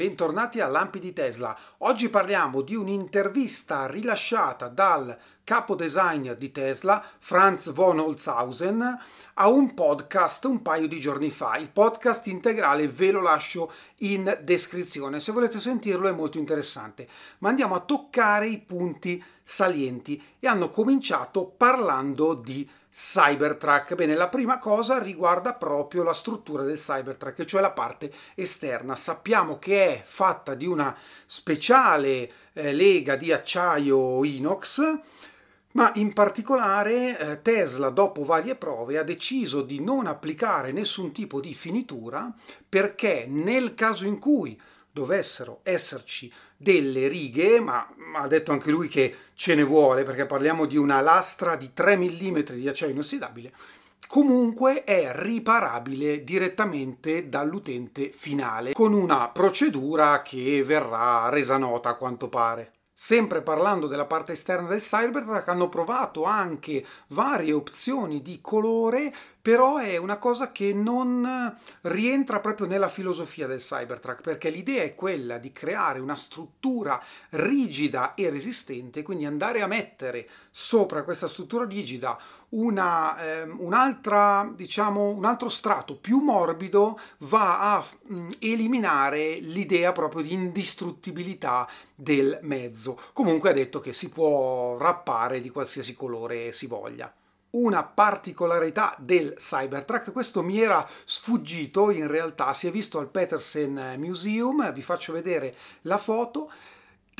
bentornati a Lampi di Tesla. Oggi parliamo di un'intervista rilasciata dal capo design di Tesla, Franz von Holzhausen, a un podcast un paio di giorni fa. Il podcast integrale ve lo lascio in descrizione. Se volete sentirlo è molto interessante. Ma andiamo a toccare i punti salienti e hanno cominciato parlando di Cybertruck. Bene, la prima cosa riguarda proprio la struttura del Cybertruck, cioè la parte esterna. Sappiamo che è fatta di una speciale eh, lega di acciaio inox, ma in particolare eh, Tesla, dopo varie prove, ha deciso di non applicare nessun tipo di finitura perché nel caso in cui dovessero esserci delle righe, ma ha detto anche lui che ce ne vuole perché parliamo di una lastra di 3 mm di acciaio inossidabile, comunque è riparabile direttamente dall'utente finale con una procedura che verrà resa nota a quanto pare. Sempre parlando della parte esterna del Cybertruck hanno provato anche varie opzioni di colore, però è una cosa che non rientra proprio nella filosofia del Cybertruck, perché l'idea è quella di creare una struttura rigida e resistente, quindi andare a mettere sopra questa struttura rigida una, eh, un'altra, diciamo, un altro strato più morbido va a mh, eliminare l'idea proprio di indistruttibilità del mezzo. Comunque ha detto che si può rappare di qualsiasi colore si voglia una particolarità del Cybertruck. Questo mi era sfuggito, in realtà si è visto al Petersen Museum, vi faccio vedere la foto.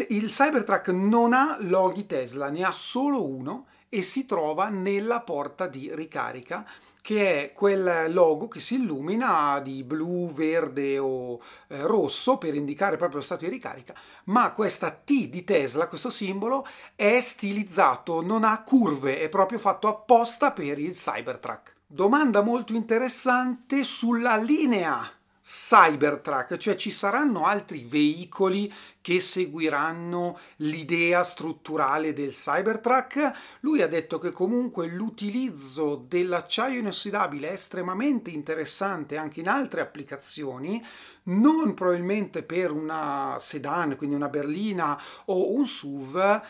Il Cybertruck non ha loghi Tesla, ne ha solo uno e si trova nella porta di ricarica che è quel logo che si illumina di blu, verde o eh, rosso per indicare proprio lo stato di ricarica, ma questa T di Tesla, questo simbolo, è stilizzato, non ha curve, è proprio fatto apposta per il Cybertruck. Domanda molto interessante sulla linea Cybertruck, cioè ci saranno altri veicoli che seguiranno l'idea strutturale del Cybertruck. Lui ha detto che comunque l'utilizzo dell'acciaio inossidabile è estremamente interessante anche in altre applicazioni, non probabilmente per una sedan, quindi una berlina o un SUV,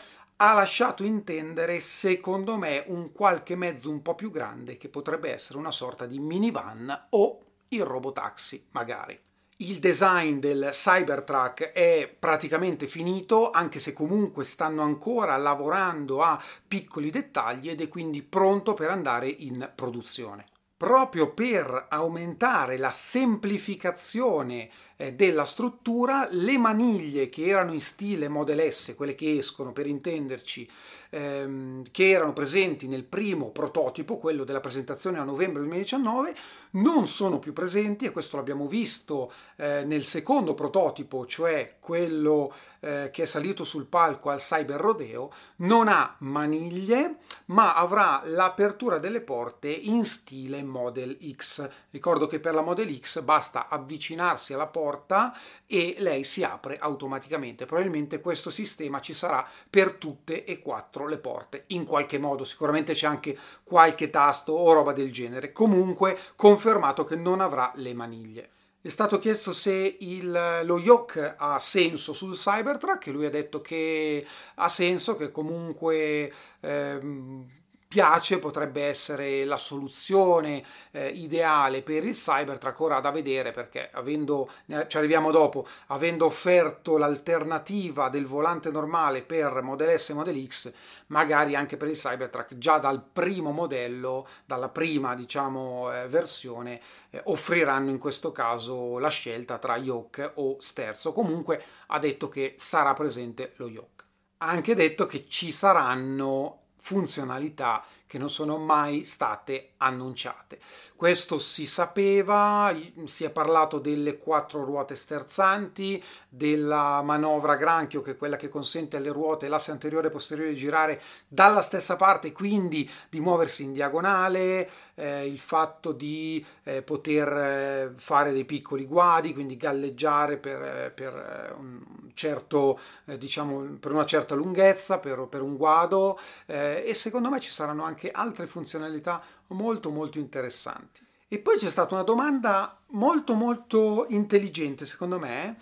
ha lasciato intendere, secondo me, un qualche mezzo un po' più grande che potrebbe essere una sorta di minivan o il robotaxi magari. Il design del Cybertruck è praticamente finito, anche se comunque stanno ancora lavorando a piccoli dettagli ed è quindi pronto per andare in produzione. Proprio per aumentare la semplificazione della struttura, le maniglie che erano in stile Model S, quelle che escono per intenderci, ehm, che erano presenti nel primo prototipo, quello della presentazione a novembre 2019, non sono più presenti e questo l'abbiamo visto eh, nel secondo prototipo, cioè quello eh, che è salito sul palco al Cyber Rodeo, non ha maniglie, ma avrà l'apertura delle porte in stile Model X. Ricordo che per la Model X basta avvicinarsi alla porta porta e lei si apre automaticamente. Probabilmente questo sistema ci sarà per tutte e quattro le porte, in qualche modo, sicuramente c'è anche qualche tasto o roba del genere. Comunque confermato che non avrà le maniglie. È stato chiesto se il, lo yoke ha senso sul Cybertruck e lui ha detto che ha senso, che comunque ehm, piace, potrebbe essere la soluzione eh, ideale per il Cybertruck, ora da vedere perché avendo, ci arriviamo dopo, avendo offerto l'alternativa del volante normale per Model S e Model X, magari anche per il Cybertruck già dal primo modello, dalla prima diciamo eh, versione, eh, offriranno in questo caso la scelta tra yoke o sterzo. Comunque ha detto che sarà presente lo yoke. Ha anche detto che ci saranno funzionalità che non sono mai state annunciate. Questo si sapeva, si è parlato delle quattro ruote sterzanti, della manovra granchio che è quella che consente alle ruote l'asse anteriore e posteriore di girare dalla stessa parte, quindi di muoversi in diagonale, eh, il fatto di eh, poter eh, fare dei piccoli guadi, quindi galleggiare per, eh, per, eh, un certo, eh, diciamo, per una certa lunghezza, per, per un guado e secondo me ci saranno anche altre funzionalità molto molto interessanti. E poi c'è stata una domanda molto molto intelligente secondo me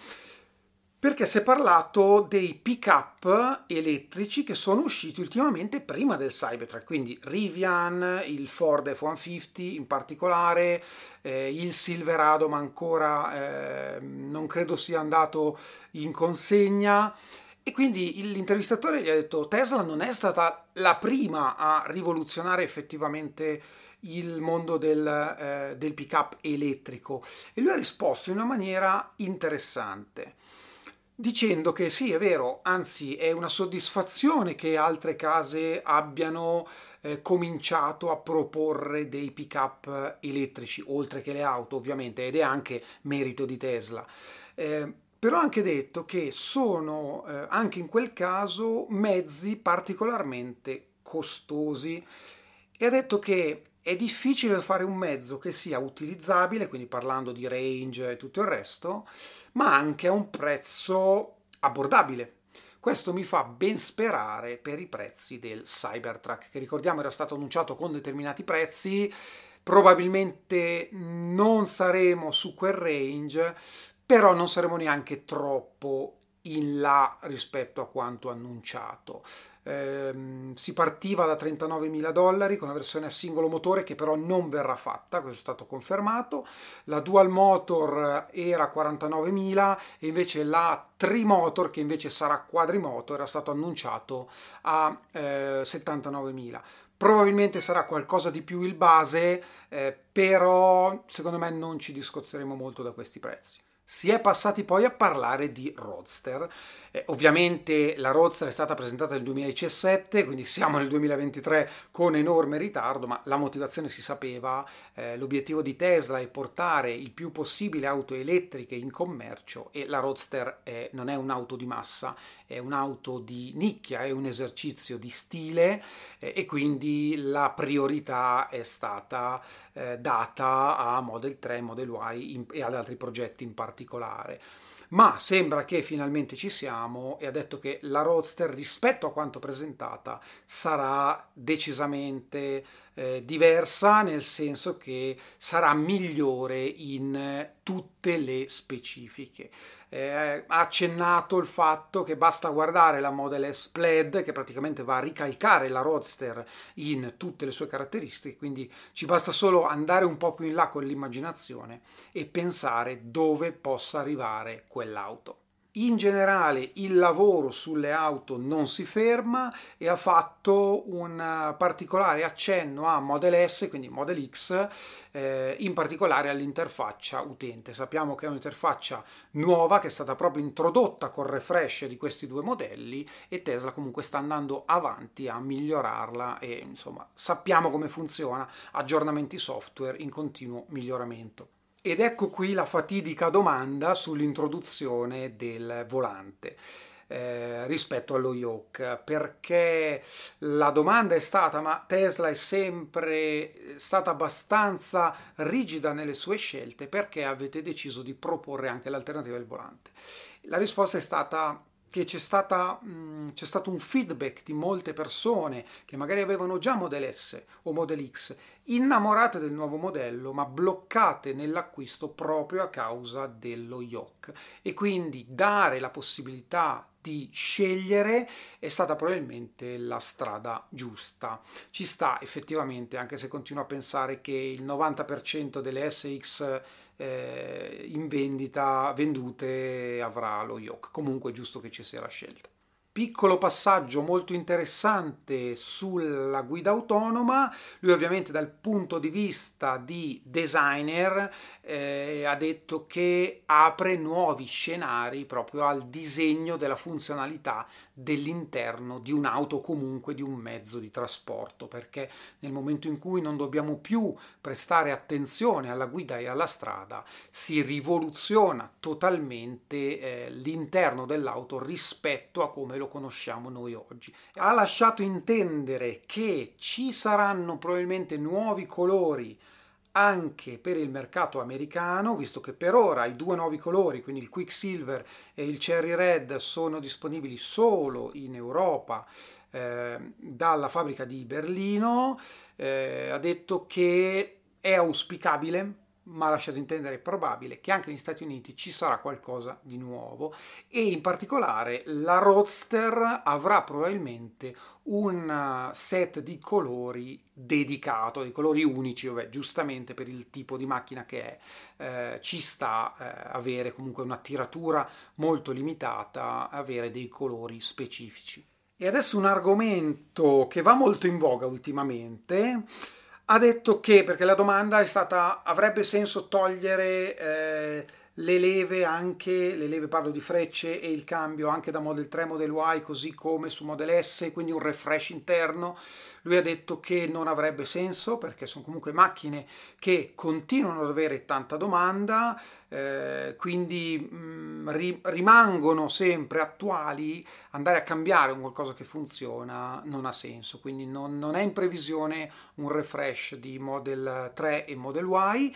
perché si è parlato dei pick-up elettrici che sono usciti ultimamente prima del Cybertruck, quindi Rivian, il Ford F-150 in particolare, eh, il Silverado ma ancora eh, non credo sia andato in consegna e quindi l'intervistatore gli ha detto Tesla non è stata la prima a rivoluzionare effettivamente il mondo del, eh, del pick-up elettrico e lui ha risposto in una maniera interessante dicendo che sì, è vero, anzi è una soddisfazione che altre case abbiano eh, cominciato a proporre dei pick-up elettrici, oltre che le auto ovviamente, ed è anche merito di Tesla. Eh, però ha anche detto che sono eh, anche in quel caso mezzi particolarmente costosi e ha detto che è difficile fare un mezzo che sia utilizzabile, quindi parlando di range e tutto il resto, ma anche a un prezzo abbordabile. Questo mi fa ben sperare per i prezzi del Cybertruck, che ricordiamo era stato annunciato con determinati prezzi, probabilmente non saremo su quel range, però non saremo neanche troppo in là rispetto a quanto annunciato. Eh, si partiva da 39.000 dollari con la versione a singolo motore che però non verrà fatta, questo è stato confermato. La dual motor era 49.000 e invece la trimotor che invece sarà quadrimotor era stato annunciato a eh, 79.000. Probabilmente sarà qualcosa di più il base, eh, però secondo me non ci discosteremo molto da questi prezzi. Si è passati poi a parlare di Roadster. Eh, ovviamente la Roadster è stata presentata nel 2017, quindi siamo nel 2023 con enorme ritardo, ma la motivazione si sapeva. Eh, l'obiettivo di Tesla è portare il più possibile auto elettriche in commercio e la Roadster è, non è un'auto di massa, è un'auto di nicchia, è un esercizio di stile eh, e quindi la priorità è stata eh, data a Model 3, Model Y e ad altri progetti in particolare. Ma sembra che finalmente ci siamo e ha detto che la Roadster rispetto a quanto presentata sarà decisamente eh, diversa nel senso che sarà migliore in tutte le specifiche eh, ha accennato il fatto che basta guardare la Model S Plaid che praticamente va a ricalcare la Roadster in tutte le sue caratteristiche, quindi ci basta solo andare un po' più in là con l'immaginazione e pensare dove possa arrivare quell'auto. In generale il lavoro sulle auto non si ferma e ha fatto un particolare accenno a Model S, quindi Model X, eh, in particolare all'interfaccia utente. Sappiamo che è un'interfaccia nuova che è stata proprio introdotta col refresh di questi due modelli e Tesla comunque sta andando avanti a migliorarla e insomma sappiamo come funziona, aggiornamenti software in continuo miglioramento. Ed ecco qui la fatidica domanda sull'introduzione del volante. Eh, rispetto allo yoke perché la domanda è stata ma Tesla è sempre stata abbastanza rigida nelle sue scelte perché avete deciso di proporre anche l'alternativa del volante la risposta è stata che c'è, stata, mh, c'è stato un feedback di molte persone che magari avevano già Model S o Model X, innamorate del nuovo modello ma bloccate nell'acquisto proprio a causa dello yoke. E quindi dare la possibilità di scegliere è stata probabilmente la strada giusta. Ci sta effettivamente, anche se continuo a pensare che il 90% delle SX eh, in vendita, vendute, avrà lo yoke. Comunque è giusto che ci sia la scelta. Piccolo passaggio molto interessante sulla guida autonoma, lui ovviamente dal punto di vista di designer eh, ha detto che apre nuovi scenari proprio al disegno della funzionalità dell'interno di un'auto o comunque di un mezzo di trasporto, perché nel momento in cui non dobbiamo più prestare attenzione alla guida e alla strada, si rivoluziona totalmente eh, l'interno dell'auto rispetto a come lo conosciamo noi oggi. Ha lasciato intendere che ci saranno probabilmente nuovi colori anche per il mercato americano, visto che per ora i due nuovi colori, quindi il Quicksilver e il Cherry Red, sono disponibili solo in Europa eh, dalla fabbrica di Berlino. Eh, ha detto che è auspicabile ma lasciate intendere probabile che anche negli Stati Uniti ci sarà qualcosa di nuovo e in particolare la Roadster avrà probabilmente un set di colori dedicato, di colori unici, vabbè, giustamente per il tipo di macchina che è, eh, ci sta eh, avere comunque una tiratura molto limitata, avere dei colori specifici. E adesso un argomento che va molto in voga ultimamente, ha detto che, perché la domanda è stata, avrebbe senso togliere eh, le leve anche, le leve parlo di frecce e il cambio anche da Model 3 Model Y così come su Model S, quindi un refresh interno. Lui ha detto che non avrebbe senso perché sono comunque macchine che continuano ad avere tanta domanda, eh, quindi mh, mm, ri- rimangono sempre attuali, andare a cambiare un qualcosa che funziona non ha senso, quindi non, non è in previsione un refresh di Model 3 e Model Y.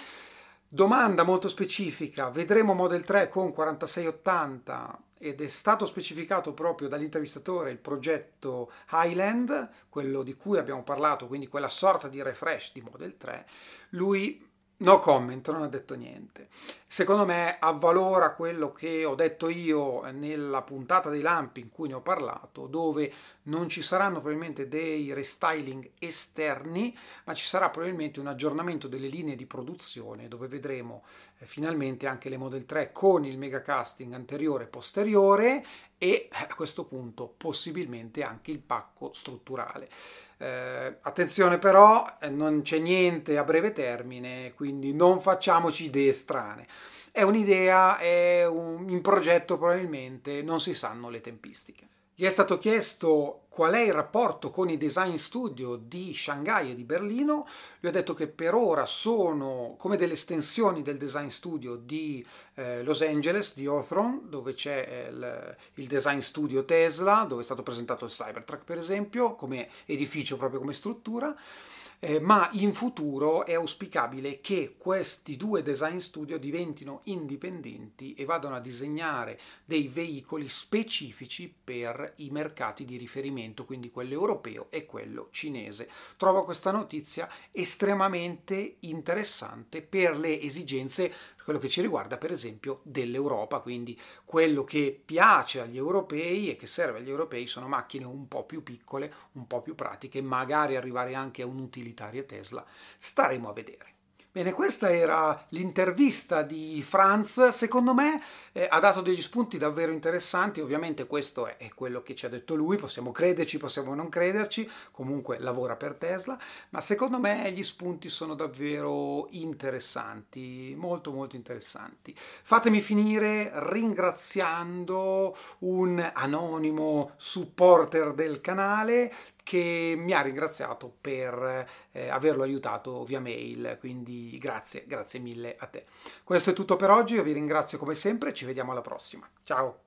Domanda molto specifica, vedremo Model 3 con 4680 ed è stato specificato proprio dall'intervistatore il progetto Highland, quello di cui abbiamo parlato, quindi quella sorta di refresh di Model 3. Lui No comment, non ha detto niente. Secondo me avvalora quello che ho detto io nella puntata dei lampi in cui ne ho parlato, dove non ci saranno probabilmente dei restyling esterni, ma ci sarà probabilmente un aggiornamento delle linee di produzione dove vedremo eh, finalmente anche le Model 3 con il mega casting anteriore e posteriore e a questo punto possibilmente anche il pacco strutturale. Eh, attenzione però, eh, non c'è niente a breve termine, quindi non facciamoci idee strane. È un'idea, è un, in progetto probabilmente, non si sanno le tempistiche. Gli è stato chiesto qual è il rapporto con i design studio di Shanghai e di Berlino. Gli ho detto che per ora sono come delle estensioni del design studio di eh, Los Angeles, di Hawthorne, dove c'è eh, il, il, design studio Tesla, dove è stato presentato il Cybertruck per esempio, come edificio proprio come struttura eh, ma in futuro è auspicabile che questi due design studio diventino indipendenti e vadano a disegnare dei veicoli specifici per i mercati di riferimento, quindi quello europeo e quello cinese. Trovo questa notizia estremamente interessante per le esigenze quello che ci riguarda per esempio dell'Europa, quindi quello che piace agli europei e che serve agli europei sono macchine un po' più piccole, un po' più pratiche, magari arrivare anche a un'utilitaria Tesla, staremo a vedere. Bene, questa era l'intervista di Franz, secondo me eh, ha dato degli spunti davvero interessanti, ovviamente questo è, è, quello che ci ha detto lui, possiamo crederci, possiamo non crederci, comunque lavora per Tesla, ma secondo me gli spunti sono davvero interessanti, molto molto interessanti. Fatemi finire ringraziando un anonimo supporter del canale che mi ha ringraziato per eh, averlo aiutato via mail, quindi grazie, grazie mille a te. Questo è tutto per oggi, io vi ringrazio come sempre, ci vediamo alla prossima. Ciao!